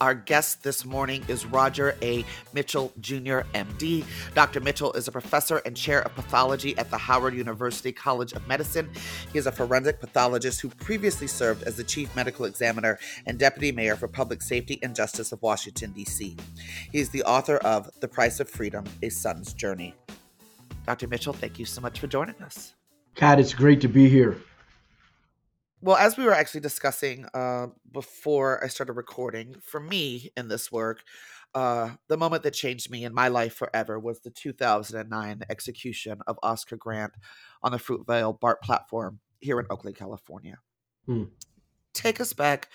Our guest this morning is Roger A. Mitchell, Jr., MD. Dr. Mitchell is a professor and chair of pathology at the Howard University College of Medicine. He is a forensic pathologist who previously served as the chief medical examiner and deputy mayor for public safety and justice of Washington, D.C. He is the author of The Price of Freedom A Son's Journey. Dr. Mitchell, thank you so much for joining us. Kat, it's great to be here well, as we were actually discussing uh, before I started recording, for me in this work, uh, the moment that changed me in my life forever was the 2009 execution of Oscar Grant on the Fruitvale BART platform here in Oakland, California. Hmm. Take us back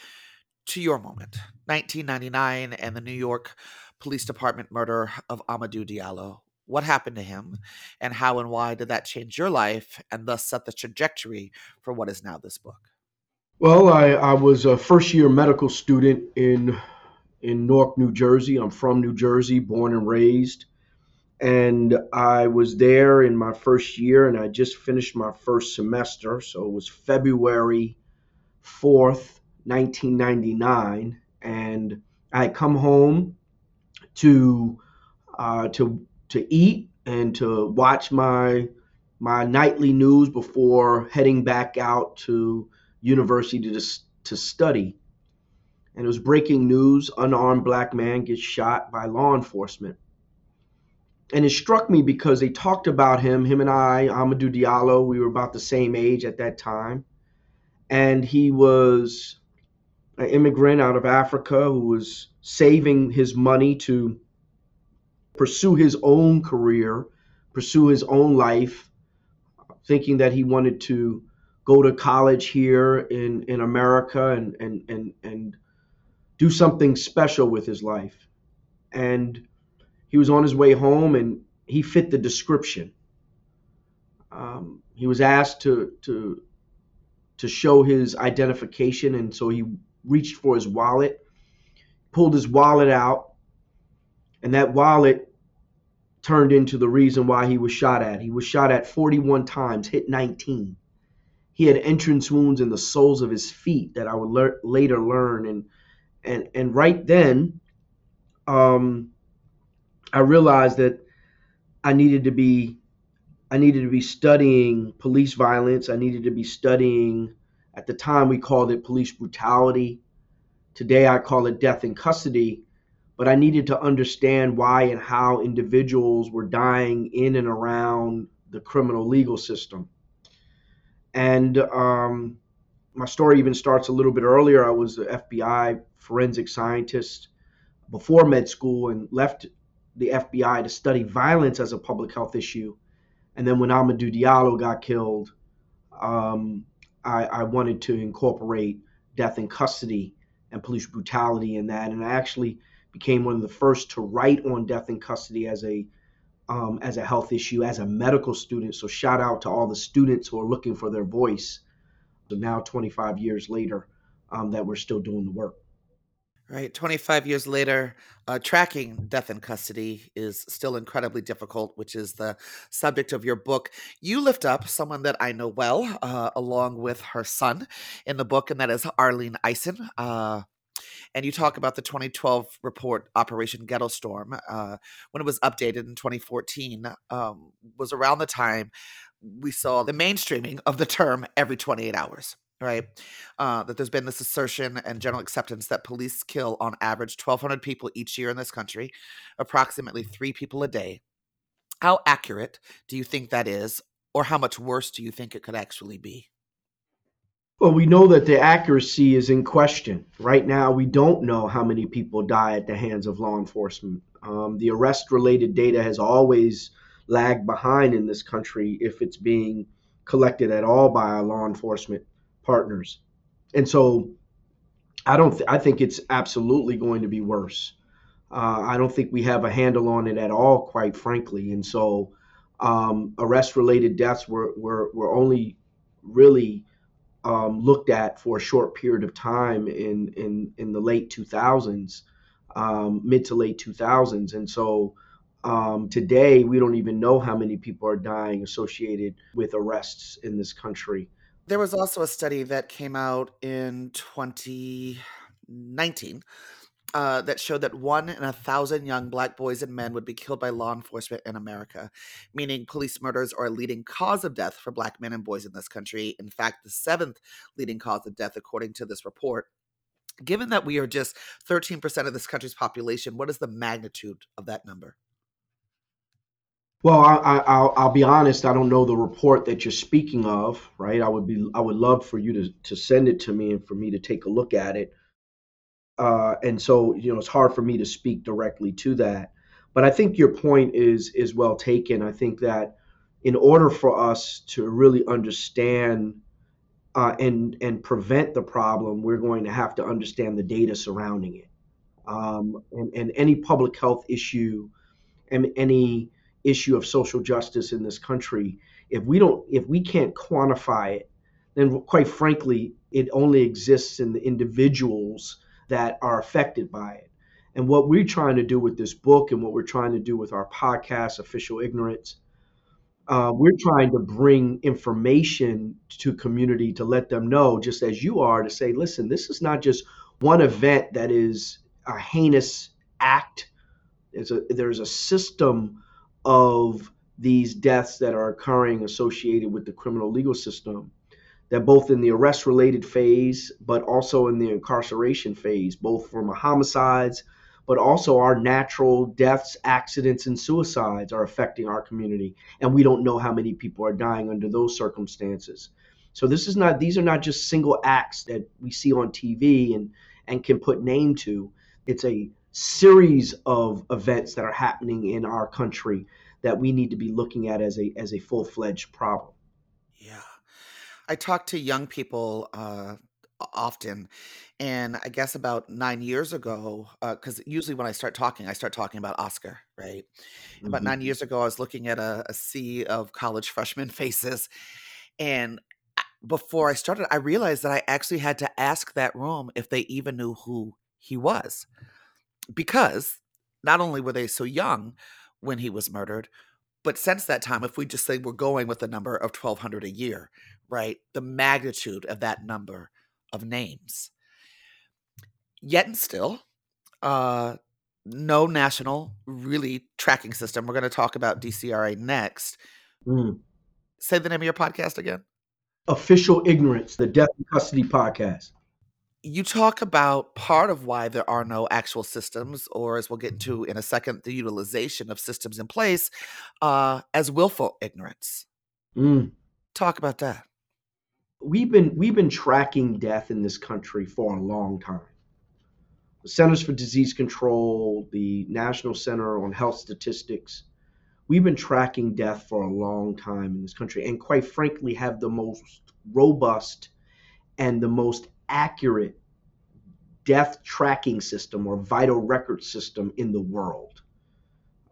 to your moment, 1999, and the New York Police Department murder of Amadou Diallo. What happened to him, and how and why did that change your life and thus set the trajectory for what is now this book? Well, I, I was a first year medical student in in Newark, New Jersey. I'm from New Jersey, born and raised. And I was there in my first year and I just finished my first semester. So it was February 4th, 1999. And I come home to uh, to to eat and to watch my my nightly news before heading back out to university to, to study. And it was breaking news unarmed black man gets shot by law enforcement. And it struck me because they talked about him, him and I, Amadou Diallo, we were about the same age at that time. And he was an immigrant out of Africa who was saving his money to pursue his own career, pursue his own life, thinking that he wanted to go to college here in, in America and, and, and, and do something special with his life. And he was on his way home and he fit the description. Um, he was asked to, to, to show his identification, and so he reached for his wallet, pulled his wallet out, and that wallet turned into the reason why he was shot at. He was shot at 41 times, hit 19 he had entrance wounds in the soles of his feet that I would later learn. And and and right then, um, I realized that I needed to be I needed to be studying police violence. I needed to be studying. At the time, we called it police brutality. Today, I call it death in custody. But I needed to understand why and how individuals were dying in and around the criminal legal system. And um, my story even starts a little bit earlier. I was an FBI forensic scientist before med school and left the FBI to study violence as a public health issue. And then when Amadou Diallo got killed, um, I, I, wanted to incorporate death in custody and police brutality in that. And I actually became one of the first to write on death in custody as a um, as a health issue as a medical student. So shout out to all the students who are looking for their voice. So now, 25 years later, um, that we're still doing the work. Right. 25 years later, uh, tracking death in custody is still incredibly difficult, which is the subject of your book. You lift up someone that I know well, uh, along with her son in the book, and that is Arlene Eisen. Uh, and you talk about the 2012 report Operation Ghetto Storm uh, when it was updated in 2014 um, was around the time we saw the mainstreaming of the term every 28 hours right? Uh, that there's been this assertion and general acceptance that police kill on average 1,200 people each year in this country, approximately three people a day. How accurate do you think that is, or how much worse do you think it could actually be? Well, we know that the accuracy is in question. Right now, we don't know how many people die at the hands of law enforcement. Um, the arrest related data has always lagged behind in this country if it's being collected at all by our law enforcement partners. And so I don't th- I think it's absolutely going to be worse. Uh, I don't think we have a handle on it at all, quite frankly. And so um, arrest related deaths were, were, were only really um, looked at for a short period of time in in in the late 2000s um, mid to late 2000s. And so um, today, we don't even know how many people are dying associated with arrests in this country. There was also a study that came out in 2019 uh, that showed that one in a thousand young black boys and men would be killed by law enforcement in America, meaning police murders are a leading cause of death for black men and boys in this country. In fact, the seventh leading cause of death, according to this report. Given that we are just 13% of this country's population, what is the magnitude of that number? Well, I, will I'll be honest. I don't know the report that you're speaking of, right? I would be I would love for you to to send it to me and for me to take a look at it. Uh, and so, you know, it's hard for me to speak directly to that. But I think your point is is well taken. I think that in order for us to really understand uh, and and prevent the problem, we're going to have to understand the data surrounding it. Um, and, and any public health issue and any issue of social justice in this country, if we don't, if we can't quantify it, then quite frankly, it only exists in the individuals that are affected by it. And what we're trying to do with this book and what we're trying to do with our podcast, Official Ignorance, uh, we're trying to bring information to community to let them know, just as you are, to say, listen, this is not just one event that is a heinous act. A, there's a system of these deaths that are occurring associated with the criminal legal system that both in the arrest related phase, but also in the incarceration phase, both from homicides, but also our natural deaths, accidents, and suicides are affecting our community. And we don't know how many people are dying under those circumstances. So this is not these are not just single acts that we see on TV and and can put name to. It's a series of events that are happening in our country that we need to be looking at as a as a full-fledged problem. I talk to young people uh, often, and I guess about nine years ago, because uh, usually when I start talking, I start talking about Oscar, right? Mm-hmm. About nine years ago, I was looking at a, a sea of college freshman faces, and before I started, I realized that I actually had to ask that room if they even knew who he was, because not only were they so young when he was murdered, but since that time, if we just say we're going with a number of 1,200 a year, right? The magnitude of that number of names. Yet and still, uh, no national really tracking system. We're going to talk about DCRA next. Mm. Say the name of your podcast again. Official Ignorance, the Death in Custody podcast you talk about part of why there are no actual systems, or as we'll get into in a second, the utilization of systems in place uh, as willful ignorance. Mm. Talk about that. We've been we've been tracking death in this country for a long time. The Centers for Disease Control, the National Center on Health Statistics, we've been tracking death for a long time in this country, and quite frankly, have the most robust and the most accurate death tracking system or vital record system in the world.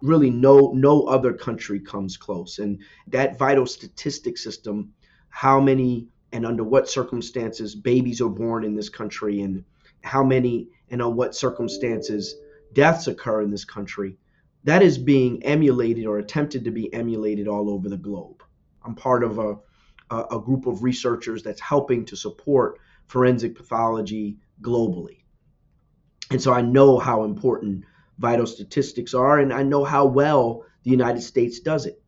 Really, no no other country comes close. And that vital statistic system, how many and under what circumstances babies are born in this country, and how many and on what circumstances deaths occur in this country, that is being emulated or attempted to be emulated all over the globe. I'm part of a, a, group of researchers that's helping to support forensic pathology globally. And so I know how important vital statistics are, and I know how well the United States does it.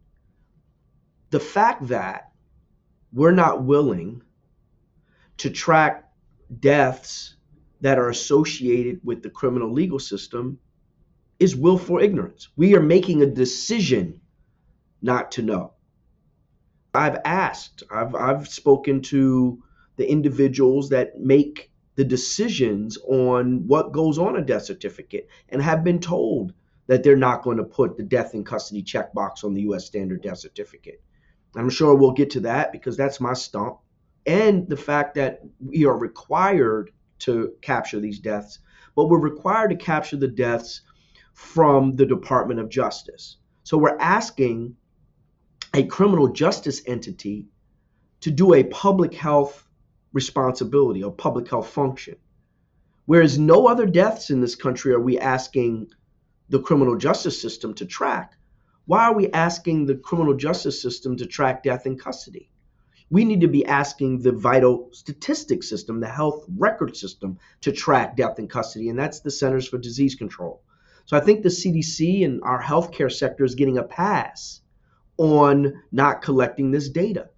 The fact that we're not willing to track deaths that are associated with the criminal legal system is willful ignorance. We are making a decision not to know. I've asked, I've, I've spoken to the individuals that make the decisions on what goes on a death certificate and have been told that they're not going to put the death in custody checkbox on the U.S. standard death certificate. I'm sure we'll get to that because that's my stump. And the fact that we are required to capture these deaths, but we're required to capture the deaths from the Department of Justice. So we're asking a criminal justice entity to do a public health responsibility or public health function. Whereas no other deaths in this country are we asking the criminal justice system to track. Why are we asking the criminal justice system to track death in custody? We need to be asking the vital statistics system, the health record system, to track death in custody, and that's the Centers for Disease Control. So I think the CDC and our healthcare sector is getting a pass on not collecting this data.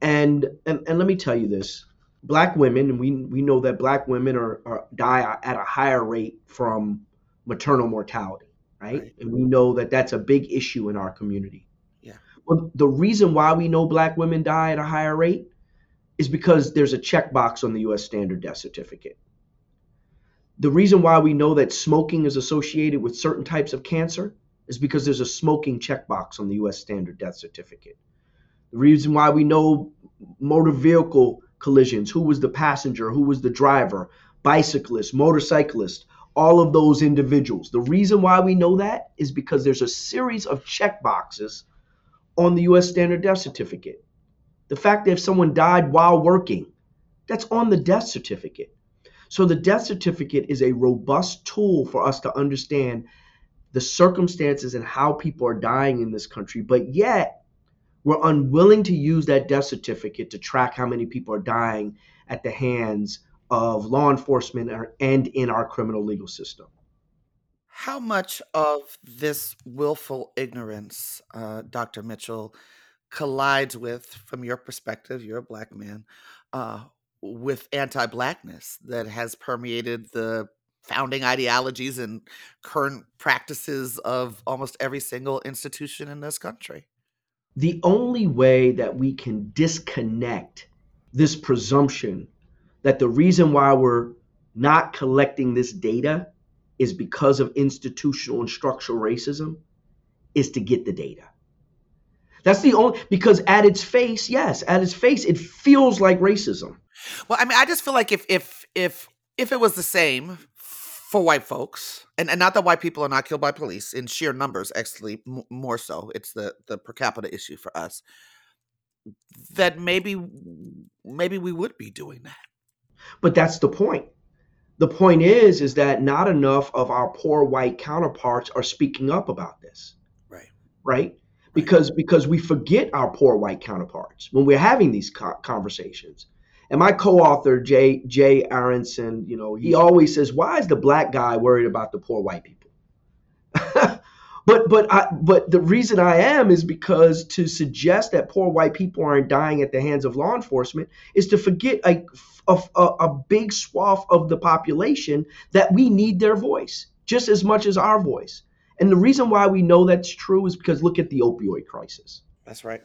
And, and, and let me tell you this black women, and we, we know that black women are, are die at a higher rate from maternal mortality, right? right? And we know that that's a big issue in our community. Yeah. Well, the reason why we know black women die at a higher rate is because there's a checkbox on the U.S. standard death certificate. The reason why we know that smoking is associated with certain types of cancer is because there's a smoking checkbox on the U.S. standard death certificate. The reason why we know motor vehicle collisions, who was the passenger, who was the driver, bicyclist, motorcyclist, all of those individuals. The reason why we know that is because there's a series of check boxes on the US standard death certificate. The fact that if someone died while working, that's on the death certificate. So the death certificate is a robust tool for us to understand the circumstances and how people are dying in this country, but yet we're unwilling to use that death certificate to track how many people are dying at the hands of law enforcement and in our criminal legal system. How much of this willful ignorance, uh, Dr. Mitchell, collides with, from your perspective, you're a black man, uh, with anti blackness that has permeated the founding ideologies and current practices of almost every single institution in this country? The only way that we can disconnect this presumption that the reason why we're not collecting this data is because of institutional and structural racism is to get the data. That's the only because at its face, yes, at its face, it feels like racism. Well, I mean, I just feel like if if if if it was the same for white folks, and, and not that white people are not killed by police in sheer numbers, actually m- more so, it's the the per capita issue for us. That maybe maybe we would be doing that. But that's the point. The point is, is that not enough of our poor white counterparts are speaking up about this. Right. Right. Because because we forget our poor white counterparts when we're having these conversations. And my co-author Jay Jay Aronson, you know, he always says, "Why is the black guy worried about the poor white people?" but but I, but the reason I am is because to suggest that poor white people aren't dying at the hands of law enforcement is to forget a a, a big swath of the population that we need their voice just as much as our voice. And the reason why we know that's true is because look at the opioid crisis. That's right.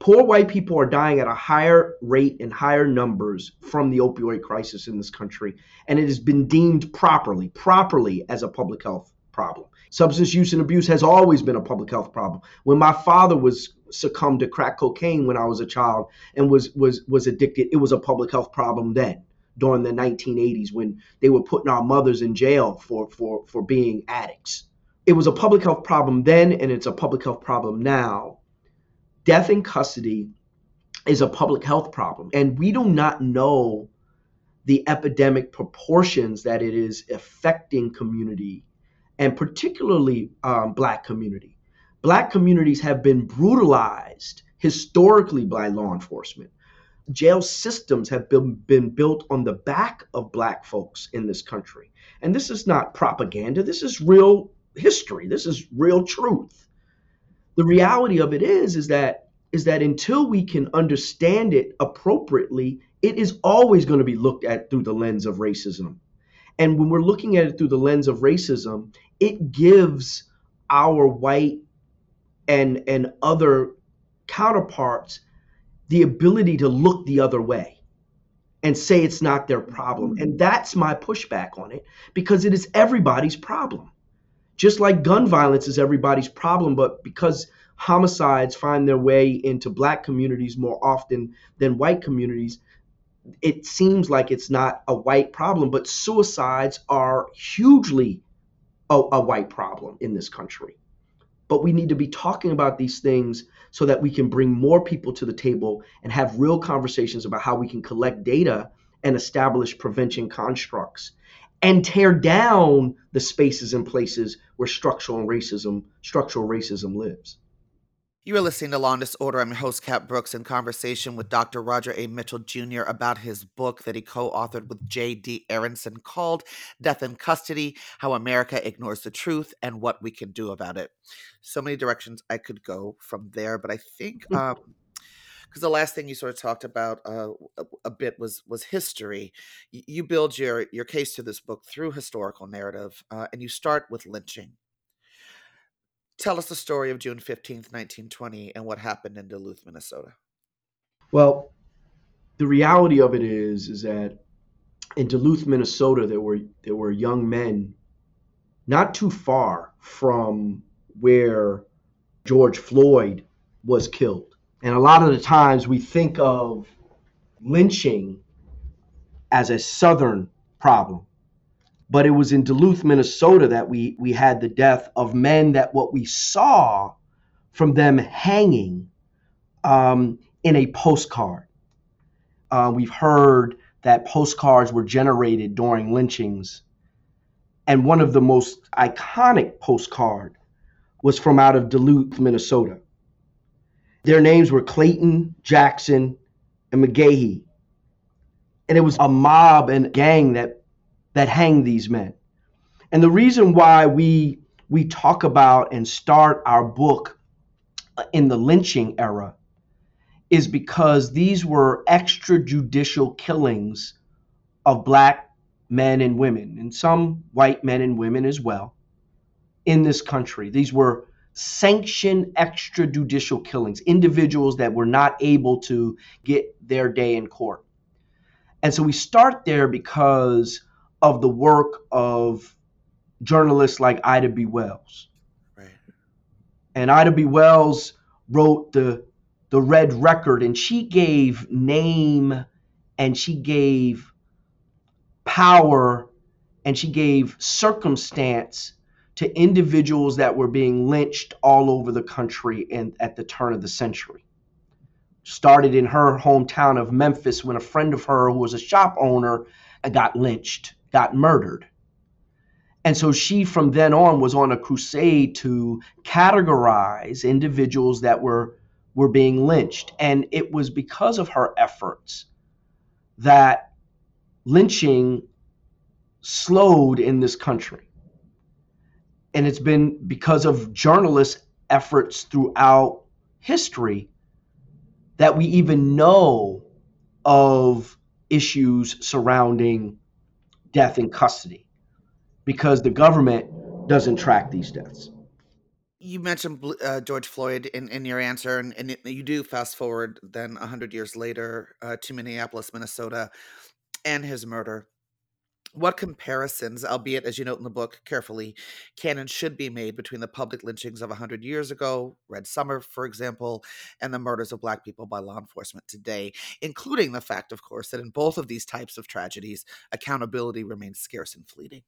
Poor white people are dying at a higher rate and higher numbers from the opioid crisis in this country. And it has been deemed properly, properly as a public health problem. Substance use and abuse has always been a public health problem. When my father was succumbed to crack cocaine when I was a child and was was was addicted, it was a public health problem then during the 1980s when they were putting our mothers in jail for for for being addicts. It was a public health problem then and it's a public health problem now. Death in custody is a public health problem and we do not know the epidemic proportions that it is affecting community and particularly um, black community. Black communities have been brutalized historically by law enforcement. Jail systems have been, been built on the back of black folks in this country. And this is not propaganda, this is real history, this is real truth. The reality of it is, is that is that until we can understand it appropriately, it is always going to be looked at through the lens of racism. And when we're looking at it through the lens of racism, it gives our white and and other counterparts the ability to look the other way and say it's not their problem. And mm-hmm. that's my pushback on it because it is everybody's problem. Just like gun violence is everybody's problem, but because homicides find their way into black communities more often than white communities, it seems like it's not a white problem, but suicides are hugely a, a white problem in this country. But we need to be talking about these things so that we can bring more people to the table and have real conversations about how we can collect data and establish prevention constructs and tear down the spaces and places where structural racism structural racism lives. You are listening to Law and Disorder. I'm your host, Kat Brooks, in conversation with Dr. Roger A. Mitchell Jr. about his book that he co authored with J.D. Aronson called Death in Custody How America Ignores the Truth and What We Can Do About It. So many directions I could go from there, but I think. Hmm. Um, because the last thing you sort of talked about uh, a, a, bit was was history. You build your your case to this book through historical narrative, uh, and you start with lynching. Tell us the story of June 15th, 1920, and what happened in Duluth, Minnesota. Well, the reality of it is is that in Duluth, Minnesota, there were there were young men not too far from where George Floyd was killed. And a lot of the times we think of lynching as a southern problem but it was in Duluth, Minnesota that we we had the death of men that what we saw from them hanging um, in a postcard. Uh, we've heard that postcards were generated during lynchings, and one of the most iconic postcard was from out of Duluth, Minnesota. Their names were Clayton, Jackson, and McGhie. And it was a mob and gang that that hang these men. And the reason why we we talk about and start our book in the lynching era is because these were extrajudicial killings of black men and women, and some white men and women as well, in this country. These were sanctioned extrajudicial killings, individuals that were not able to get their day in court. And so we start there because of the work of journalists like Ida B. Wells. Right. And Ida B. Wells wrote the the Red Record, and she gave name and she gave power and she gave circumstance to individuals that were being lynched all over the country and at the turn of the century. Started in her hometown of Memphis when a friend of her who was a shop owner got lynched got murdered. And so she, from then on, was on a crusade to categorize individuals that were, were being lynched. And it was because of her efforts that lynching slowed in this country. And it's been because of journalists' efforts throughout history that we even know of issues surrounding death in custody because the government doesn't track these deaths. You mentioned uh, George Floyd in, in your answer, and, and you do fast forward then 100 years later uh, to Minneapolis, Minnesota, and his murder. What comparisons, albeit as you note in the book carefully, can and should be made between the public lynchings of 100 years ago, Red Summer, for example, and the murders of Black people by law enforcement today, including the fact, of course, that in both of these types of tragedies, accountability remains scarce and fleeting?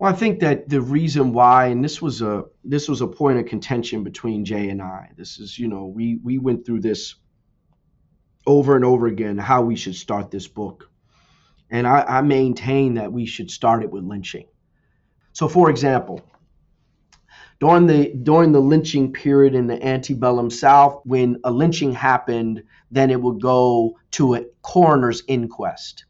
Well, I think that the reason why, and this was a this was a point of contention between Jay and I. This is, you know, we we went through this over and over again how we should start this book and I, I maintain that we should start it with lynching. So, for example, during the during the lynching period in the antebellum South, when a lynching happened, then it would go to a coroner's inquest.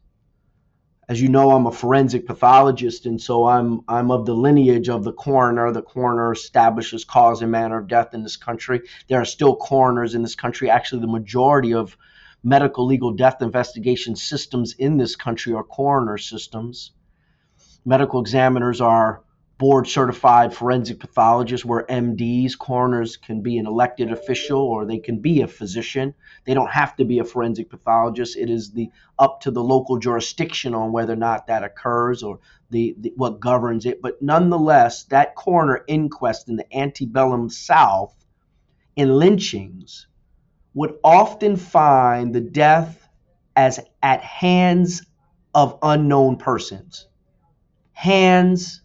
As you know, I'm a forensic pathologist, and so I'm I'm of the lineage of the coroner. The coroner establishes cause and manner of death in this country. There are still coroners in this country. Actually, the majority of medical legal death investigation systems in this country are coroner systems. Medical examiners are board certified forensic pathologists, where MDs, coroners can be an elected official or they can be a physician. They don't have to be a forensic pathologist. It is the up to the local jurisdiction on whether or not that occurs or the, the what governs it. But nonetheless, that coroner inquest in the antebellum South in lynchings would often find the death as at hands of unknown persons. Hands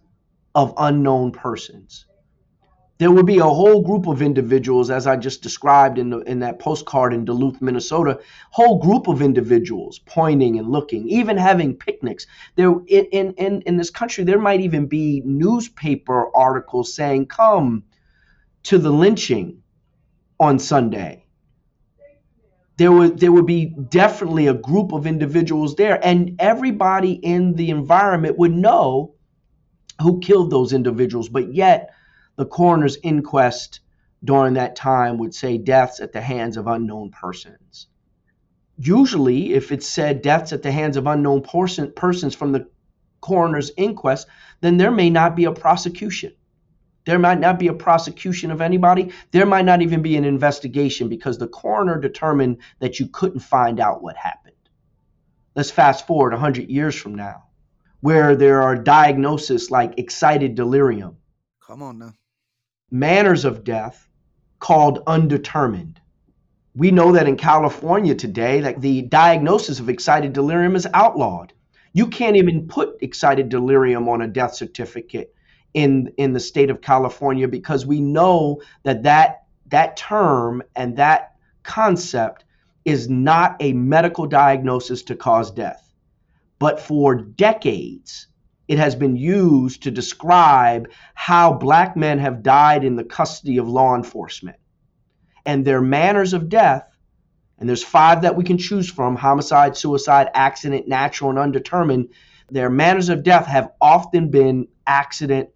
of unknown persons. there would be a whole group of individuals, as I just described in the, in that postcard in Duluth, Minnesota, whole group of individuals pointing and looking, even having picnics. There in in in this country, there might even be newspaper articles saying, "Come to the lynching on Sunday." There would there would be definitely a group of individuals there, and everybody in the environment would know who killed those individuals, but yet the coroner's inquest during that time would say deaths at the hands of unknown persons. Usually, if it said deaths at the hands of unknown person, persons from the coroner's inquest, then there may not be a prosecution. There might not be a prosecution of anybody. There might not even be an investigation because the coroner determined that you couldn't find out what happened. Let's fast forward 100 years from now, where there are diagnoses like excited delirium. Come on now manners of death called undetermined. We know that in California today, that the diagnosis of excited delirium is outlawed. You can't even put excited delirium on a death certificate in in the state of California because we know that that that term and that concept is not a medical diagnosis to cause death. But for decades, it has been used to describe how black men have died in the custody of law enforcement. And their manners of death, and there's five that we can choose from homicide, suicide, accident, natural, and undetermined. Their manners of death have often been accident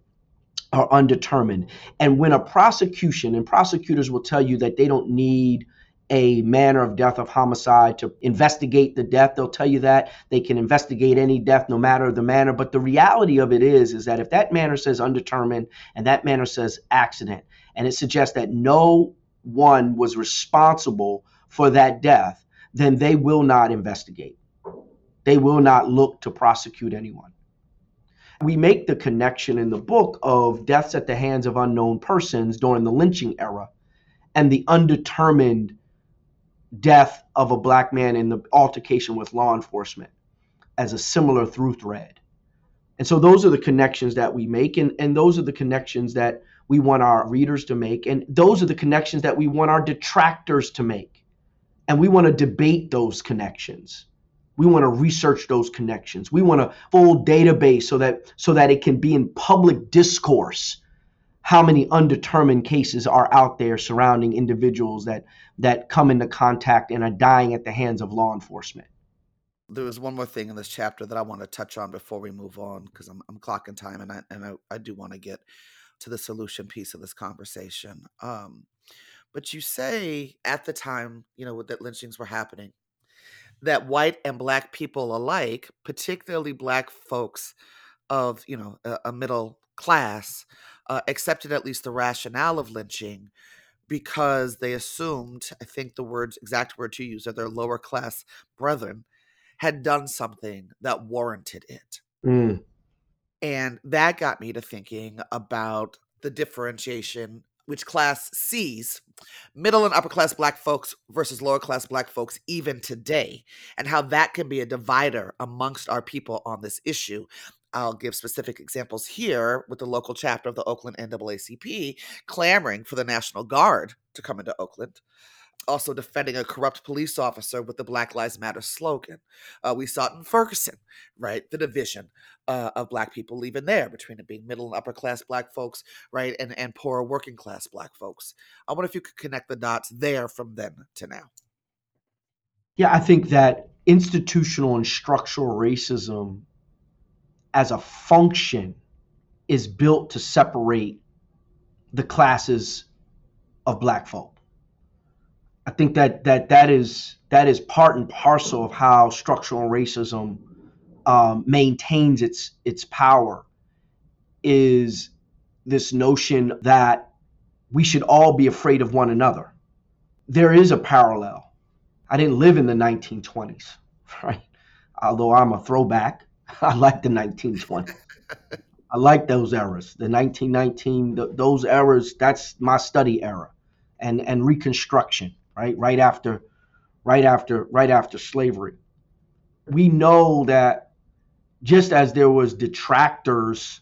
or undetermined. And when a prosecution, and prosecutors will tell you that they don't need a manner of death of homicide to investigate the death they'll tell you that. They can investigate any death no matter the manner. But the reality of it is is that if that manner says undetermined and that manner says accident and it suggests that no one was responsible for that death then they will not investigate. They will not look to prosecute anyone we make the connection in the book of deaths at the hands of unknown persons during the lynching era and the undetermined death of a black man in the altercation with law enforcement as a similar through thread. And so those are the connections that we make, and, and those are the connections that we want our readers to make, and those are the connections that we want our detractors to make. And we want to debate those connections. We want to research those connections. We want a full database so that so that it can be in public discourse how many undetermined cases are out there surrounding individuals that that come into contact and are dying at the hands of law enforcement. There was one more thing in this chapter that I want to touch on before we move on because I'm, I'm clocking time and I and I, I do want to get to the solution piece of this conversation. Um, but you say at the time, you know, that lynchings were happening, that white and black people alike, particularly black folks of you know a, a middle class, uh, accepted at least the rationale of lynching because they assumed, I think the words exact word to use are their lower class brethren had done something that warranted it. Mm. And that got me to thinking about the differentiation which class sees middle and upper class black folks versus lower class black folks even today, and how that can be a divider amongst our people on this issue. I'll give specific examples here with the local chapter of the Oakland NAACP clamoring for the National Guard to come into Oakland. Also, defending a corrupt police officer with the Black Lives Matter slogan. Uh, we saw it in Ferguson, right? The division uh, of Black people even there between it being middle and upper class Black folks, right? And, and poorer working class Black folks. I wonder if you could connect the dots there from then to now. Yeah, I think that institutional and structural racism as a function is built to separate the classes of black folk. I think that that that is that is part and parcel of how structural racism um, maintains its its power. Is this notion that we should all be afraid of one another? There is a parallel. I didn't live in the 1920s, right? Although I'm a throwback. I like the 1920s. I like those eras. The 1919, the, those eras. That's my study era, and and Reconstruction. Right, right after, right after, right after slavery. We know that just as there was detractors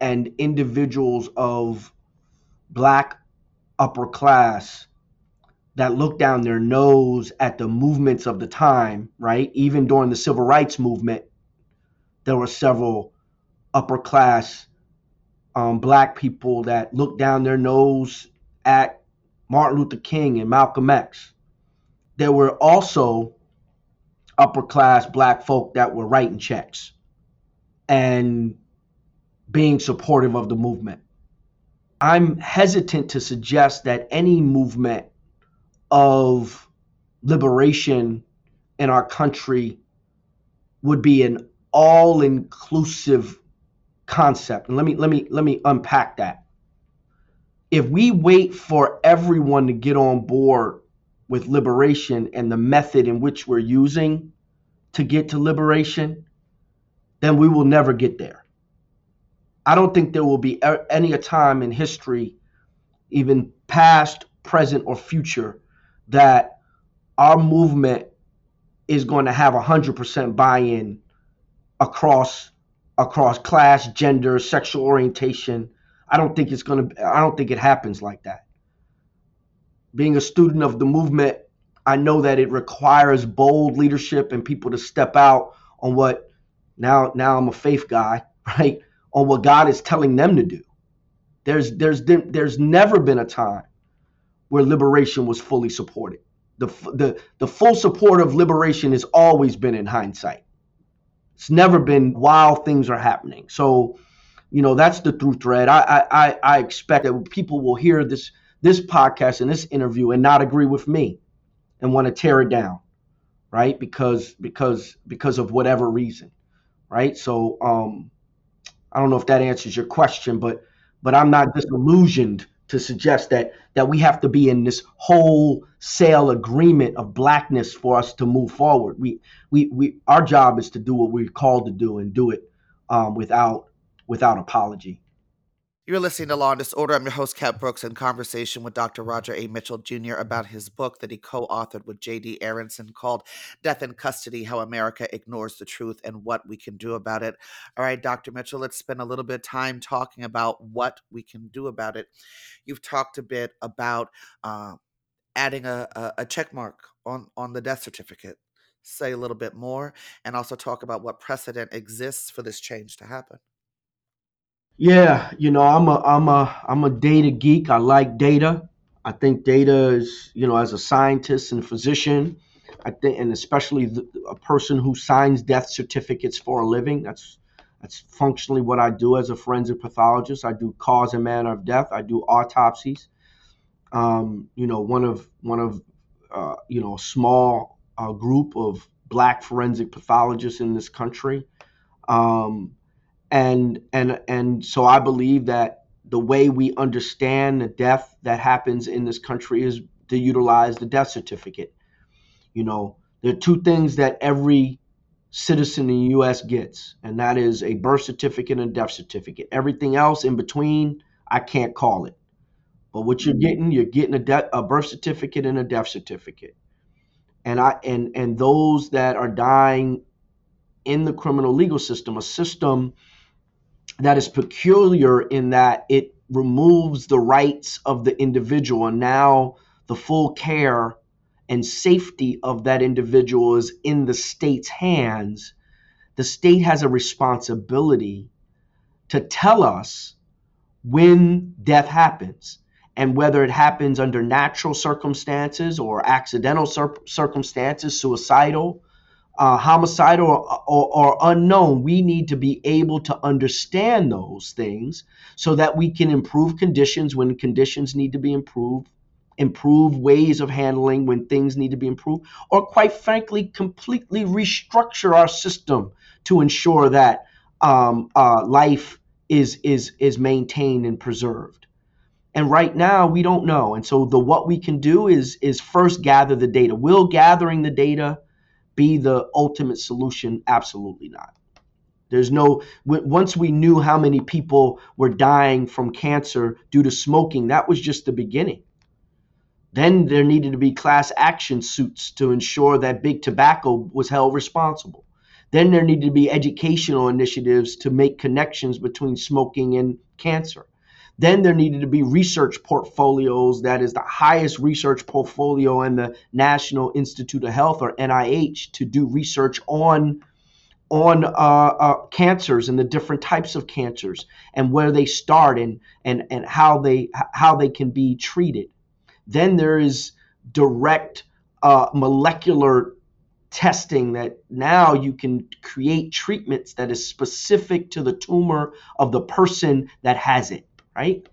and individuals of black upper class that looked down their nose at the movements of the time, right? Even during the civil rights movement, there were several upper class um, black people that looked down their nose at Martin Luther King and Malcolm X. There were also upper class black folk that were writing checks and being supportive of the movement. I'm hesitant to suggest that any movement of liberation in our country would be an all inclusive concept. And let me let me let me unpack that. If we wait for everyone to get on board with liberation and the method in which we're using to get to liberation, then we will never get there. I don't think there will be any time in history, even past, present, or future, that our movement is going to have 100% buy-in across across class, gender, sexual orientation. I don't think it's going to I don't think it happens like that. Being a student of the movement, I know that it requires bold leadership and people to step out on what now now I'm a faith guy, right? On what God is telling them to do. There's there's there's never been a time where liberation was fully supported. The, the, the full support of liberation has always been in hindsight. It's never been while things are happening. So, you know, that's the through thread. I, I, I expect that people will hear this this podcast and this interview and not agree with me and want to tear it down, right? Because because because of whatever reason, right? So, um, I don't know if that answers your question, but but I'm not disillusioned to suggest that that we have to be in this wholesale agreement of blackness for us to move forward. We we we our job is to do what we're called to do and do it um, without without apology. You're listening to Law and Disorder. I'm your host, Kat Brooks, in conversation with Dr. Roger A. Mitchell Jr. about his book that he co authored with J.D. Aronson called Death in Custody How America Ignores the Truth and What We Can Do About It. All right, Dr. Mitchell, let's spend a little bit of time talking about what we can do about it. You've talked a bit about uh, adding a, a, check mark on, on the death certificate. Say a little bit more and also talk about what precedent exists for this change to happen. Yeah, you know, I'm a I'm a I'm a data geek. I like data. I think data is, you know, as a scientist and physician, I think, and especially the, a person who signs death certificates for a living. That's that's functionally what I do as a forensic pathologist. I do cause and manner of death. I do autopsies. Um, you know, one of one of uh, you know a small uh, group of black forensic pathologists in this country. Um, and and and so I believe that the way we understand the death that happens in this country is to utilize the death certificate. You know, there are two things that every citizen in the U.S. gets, and that is a birth certificate and a death certificate. Everything else in between, I can't call it. But what you're mm-hmm. getting, you're getting a, de- a birth certificate and a death certificate. And I and and those that are dying in the criminal legal system, a system that is peculiar in that it removes the rights of the individual. And now the full care and safety of that individual is in the state's hands. The state has a responsibility to tell us when death happens and whether it happens under natural circumstances or accidental cir- circumstances suicidal uh, homicidal or, or, or unknown, we need to be able to understand those things so that we can improve conditions when conditions need to be improved, improve ways of handling when things need to be improved, or quite frankly, completely restructure our system to ensure that um, uh, life is is is maintained and preserved. And right now, we don't know. And so the what we can do is is first gather the data. We'll gathering the data be the ultimate solution? Absolutely not. There's no, once we knew how many people were dying from cancer due to smoking, that was just the beginning. Then there needed to be class action suits to ensure that big tobacco was held responsible. Then there needed to be educational initiatives to make connections between smoking and cancer. Then there needed to be research portfolios that is the highest research portfolio in the National Institute of Health or NIH to do research on on uh, uh, cancers and the different types of cancers and where they start and and and how they how they can be treated. Then there is direct uh, molecular testing that now you can create treatments that is specific to the tumor of the person that has it. Right?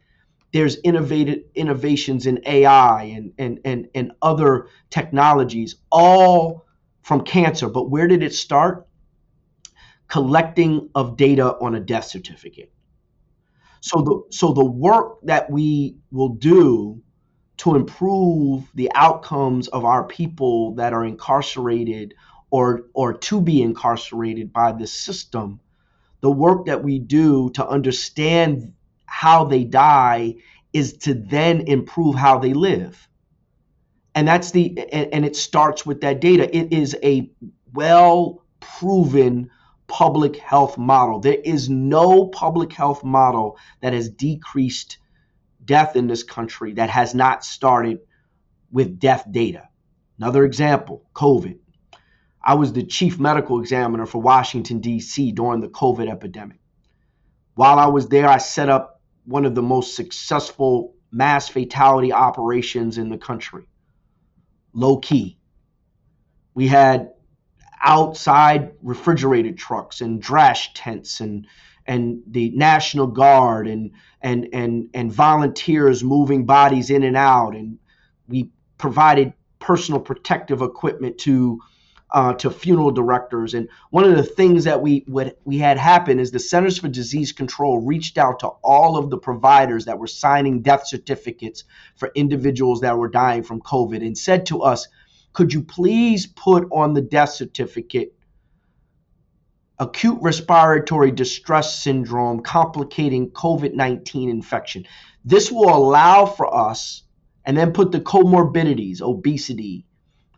There's innovative innovations in AI and and and and other technologies, all from cancer. But where did it start? collecting of data on a death certificate. So the so the work that we will do to improve the outcomes of our people that are incarcerated or or to be incarcerated by the system, the work that we do to understand how they die is to then improve how they live. And that's the and, and it starts with that data. It is a well proven public health model. There is no public health model that has decreased death in this country that has not started with death data. Another example COVID. I was the chief medical examiner for Washington, D.C. during the COVID epidemic. While I was there, I set up one of the most successful mass fatality operations in the country, low key. We had outside refrigerated trucks and DRASH tents and and the National Guard and and and and volunteers moving bodies in and out and we provided personal protective equipment to uh, to funeral directors and one of the things that we what we had happen is the Centers for Disease Control reached out to all of the providers that were signing death certificates for individuals that were dying from COVID and said to us could you please put on the death certificate acute respiratory distress syndrome complicating COVID 19 infection? This will allow for us, and then put the comorbidities, obesity,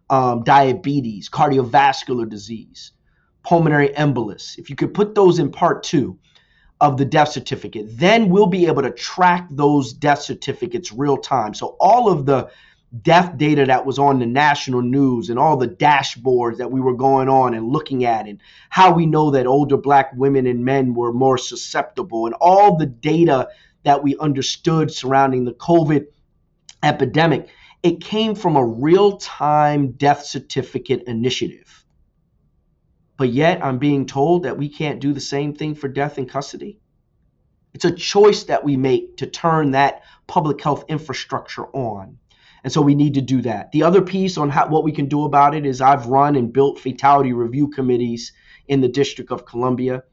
um, diabetes, cardiovascular disease, pulmonary embolus. If you could put those in part two of the death certificate, then we'll be able to track those death certificates real time. So all of the death data that was on the national news and all the dashboards that we were going on and looking at and how we know that older black women and men were more susceptible and all the data that we understood surrounding the covid epidemic it came from a real-time death certificate initiative but yet i'm being told that we can't do the same thing for death in custody it's a choice that we make to turn that public health infrastructure on and so we need to do that. The other piece on how, what we can do about it is I've run and built fatality review committees in the District of Columbia.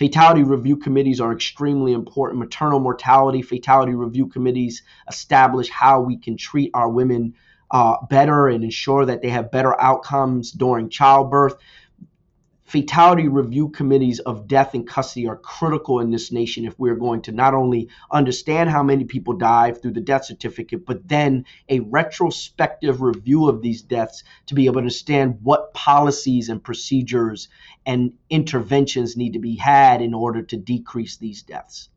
Fatality review committees are extremely important. Maternal mortality fatality review committees establish how we can treat our women uh, better and ensure that they have better outcomes during childbirth fatality review committees of death and custody are critical in this nation if we're going to not only understand how many people die through the death certificate, but then a retrospective review of these deaths to be able to understand what policies and procedures and interventions need to be had in order to decrease these deaths.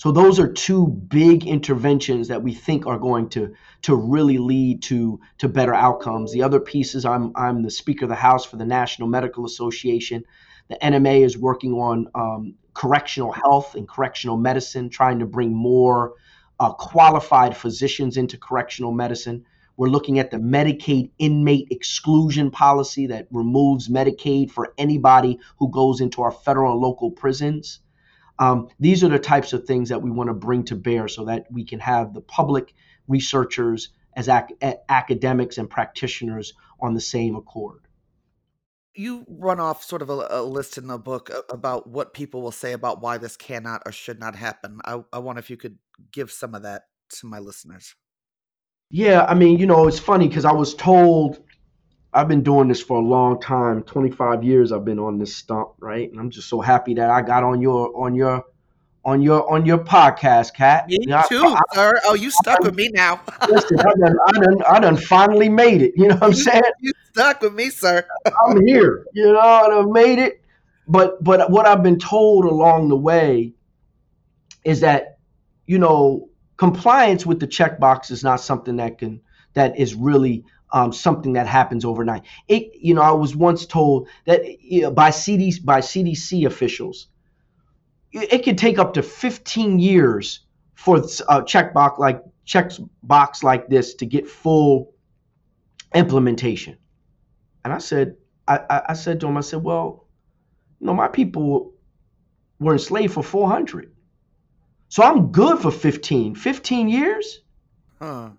So those are two big interventions that we think are going to to really lead to to better outcomes. The other piece is I'm I'm the Speaker of the House for the National Medical Association. The NMA is working on um, correctional health and correctional medicine, trying to bring more uh, qualified physicians into correctional medicine. We're looking at the Medicaid inmate exclusion policy that removes Medicaid for anybody who goes into our federal and local prisons. Um, these are the types of things that we want to bring to bear so that we can have the public researchers as ac- academics and practitioners on the same accord. You run off sort of a, a, list in the book about what people will say about why this cannot or should not happen. I, I wonder if you could give some of that to my listeners. Yeah, I mean, you know, it's funny because I was told I've been doing this for a long time. 25 years I've been on this stump, right? And I'm just so happy that I got on your on your on your on your podcast, Kat. Me you know, too, I, sir. Oh, you stuck I, with me now. listen, I done, I done I done finally made it. You know what I'm saying? You stuck with me, sir. I'm here. You know, and I've made it. But but what I've been told along the way is that you know, compliance with the checkbox is not something that can that is really um, something that happens overnight. It, you know, I was once told that you know, by CDC by CDC officials, it, could take up to 15 years for a checkbox like checks box like this to get full implementation. And I said, I, I said to him, I said, well, you know, my people were enslaved for 400. So I'm good for 15. 15 years? Huh.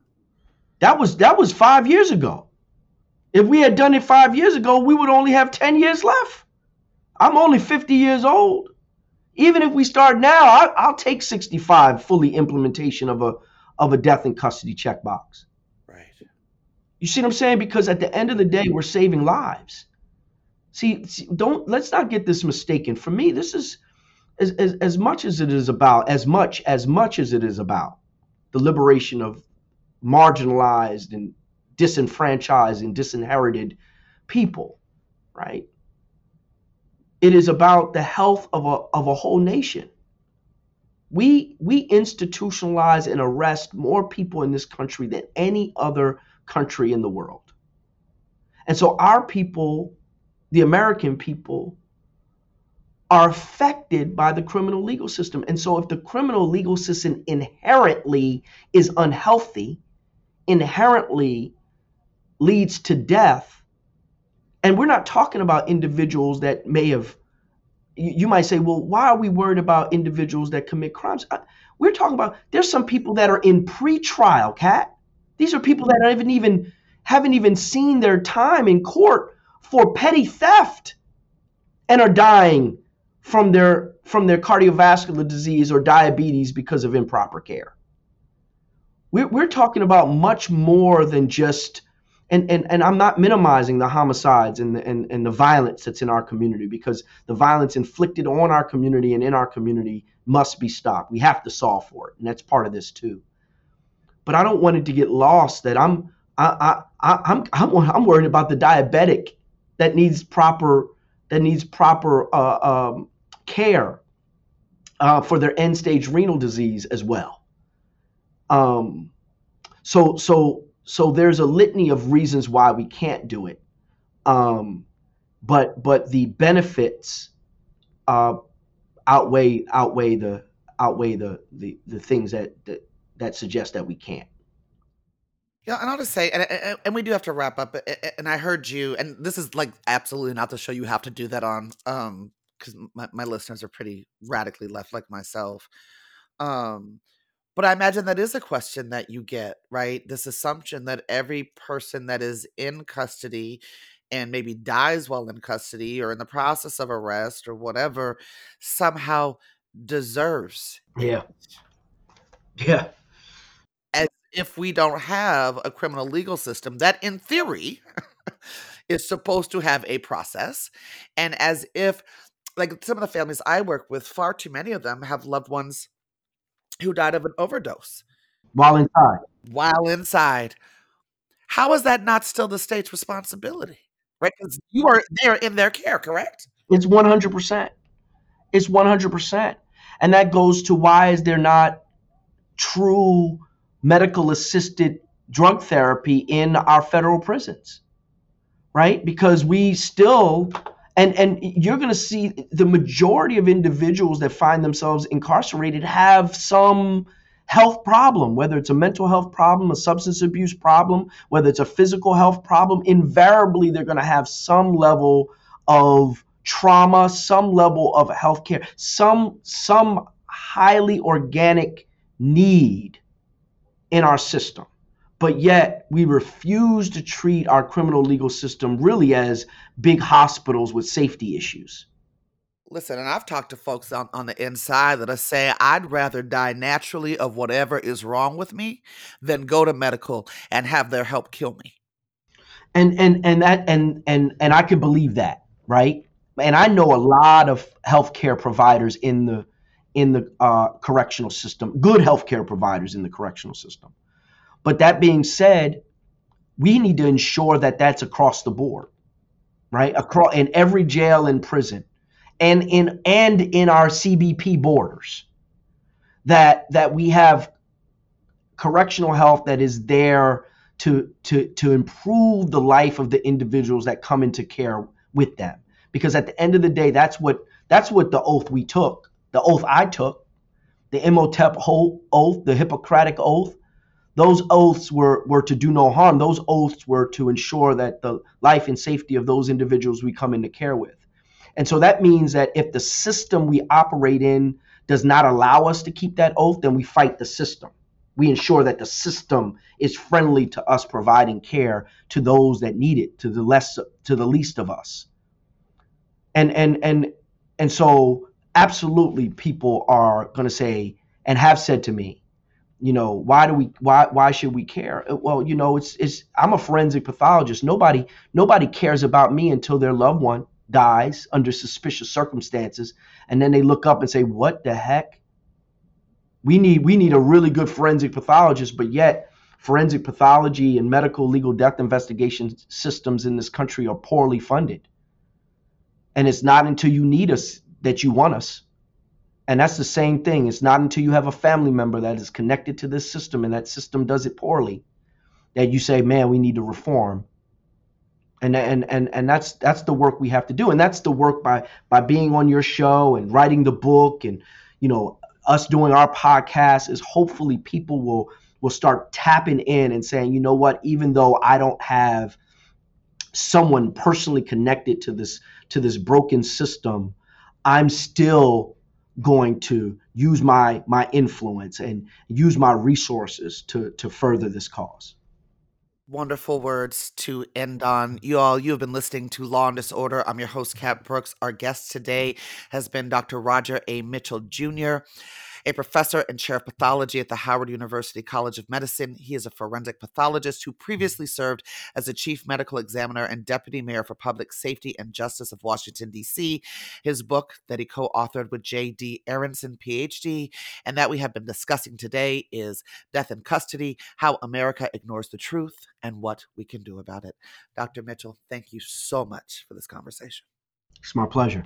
That was that was 5 years ago. If we had done it 5 years ago, we would only have 10 years left. I'm only 50 years old. Even if we start now, I, I'll take 65 fully implementation of a of a death in custody checkbox. Right. You see what I'm saying? Because at the end of the day, we're saving lives. See, see don't let's not get this mistaken. For me, this is as, as, as much as it is about, as much, as much as it is about the liberation of marginalized and disenfranchised and disinherited people, right? It is about the health of a, of a whole nation. We, we institutionalize and arrest more people in this country than any other country in the world. And so our people, the American people, are affected by the criminal legal system. And so, if the criminal legal system inherently is unhealthy, inherently leads to death, and we're not talking about individuals that may have, you might say, well, why are we worried about individuals that commit crimes? We're talking about there's some people that are in pre-trial, Kat. These are people that haven't even haven't even seen their time in court for petty theft and are dying from their from their cardiovascular disease or diabetes because of improper care. We're, we're talking about much more than just and, and, and I'm not minimizing the homicides and the, and, and the violence that's in our community because the violence inflicted on our community and in our community must be stopped. We have to solve for it, and that's part of this too. But I don't want it to get lost that I'm I, I, I'm I'm I'm worried about the diabetic that needs proper that needs proper uh, um, care uh, for their end stage renal disease as well. Um, so so so there's a litany of reasons why we can't do it. Um, but but the benefits uh, outweigh outweigh the outweigh the, the the things that, that that suggest that we can't. Yeah, and I'll just say, and, and we do have to wrap up. And I heard you, and this is like absolutely not the show you have to do that on. Um, because my, my listeners are pretty radically left like myself. Um, but I imagine that is a question that you get, right? This assumption that every person that is in custody and maybe dies while in custody or in the process of arrest or whatever somehow deserves. Yeah. Yeah. As if we don't have a criminal legal system that, in theory, is supposed to have a process, and as if like some of the families I work with, far too many of them have loved ones who died of an overdose while inside. While inside. How is that not still the state's responsibility? Right? Because you are there in their care, correct? It's 100%. It's 100%. And that goes to why is there not true medical assisted drug therapy in our federal prisons? Right? Because we still and and you're going to see the majority of individuals that find themselves incarcerated have some health problem whether it's a mental health problem a substance abuse problem whether it's a physical health problem invariably they're going to have some level of trauma some level of health care some some highly organic need in our system but yet we refuse to treat our criminal legal system really as big hospitals with safety issues. Listen, and I've talked to folks on, on the inside that are saying I'd rather die naturally of whatever is wrong with me than go to medical and have their help kill me. And and and that and and and I can believe that, right? And I know a lot of healthcare providers in the in the uh, correctional system, good healthcare providers in the correctional system but that being said, we need to ensure that that's across the board, right? Across in every jail and prison, and in and in our CBP borders, that that we have correctional health that is there to to to improve the life of the individuals that come into care with them because at the end of the day that's what that's what the oath we took the oath i took the imhotep oath the hippocratic oath those oaths were were to do no harm. Those oaths were to ensure that the life and safety of those individuals we come into care with. And so that means that if the system we operate in does not allow us to keep that oath then we fight the system. We ensure that the system is friendly to us providing care to those that need it to the less to the least of us. And and and and so absolutely people are going to say and have said to me you know why do we why why should we care? Uh, well you know it's it's i'm a forensic pathologist. Nobody nobody cares about me until their loved one dies under suspicious circumstances. And then they look up and say what the heck? We need we need a really good forensic pathologist but yet forensic pathology and medical legal death investigation systems in this country are poorly funded. And it's not until you need us that you want us and that's the same thing. It's not until you have a family member that is connected to this system and that system does it poorly that you say man we need to reform. And and and and that's that's the work we have to do. And that's the work by by being on your show and writing the book and you know us doing our podcast is hopefully people will will start tapping in and saying, you know what, even though I don't have someone personally connected to this to this broken system, I'm still going to use my my influence and use my resources to to further this cause wonderful words to end on. You all, you have been listening to Law and Disorder. I'm your host, Kat Brooks. Our guest today has been Dr. Roger A. Mitchell Jr a professor and chair of pathology at the Howard University College of Medicine. He is a forensic pathologist who previously served as the chief medical examiner and deputy mayor for public safety and justice of Washington, D.C. His book that he co authored with Jay D. Aronson, PhD, and that we have been discussing today is Death in Custody How America Ignores the Truth and What We Can Do About It. Dr. Mitchell, thank you so much for this conversation. It's my pleasure.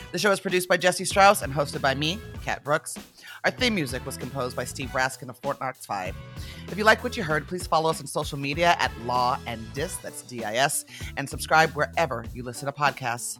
The show is produced by Jesse Strauss and hosted by me, Kat Brooks. Our theme music was composed by Steve Raskin of Fort Knox 5. If you like what you heard, please follow us on social media at Law and Dis, that's D I S, and subscribe wherever you listen to podcasts.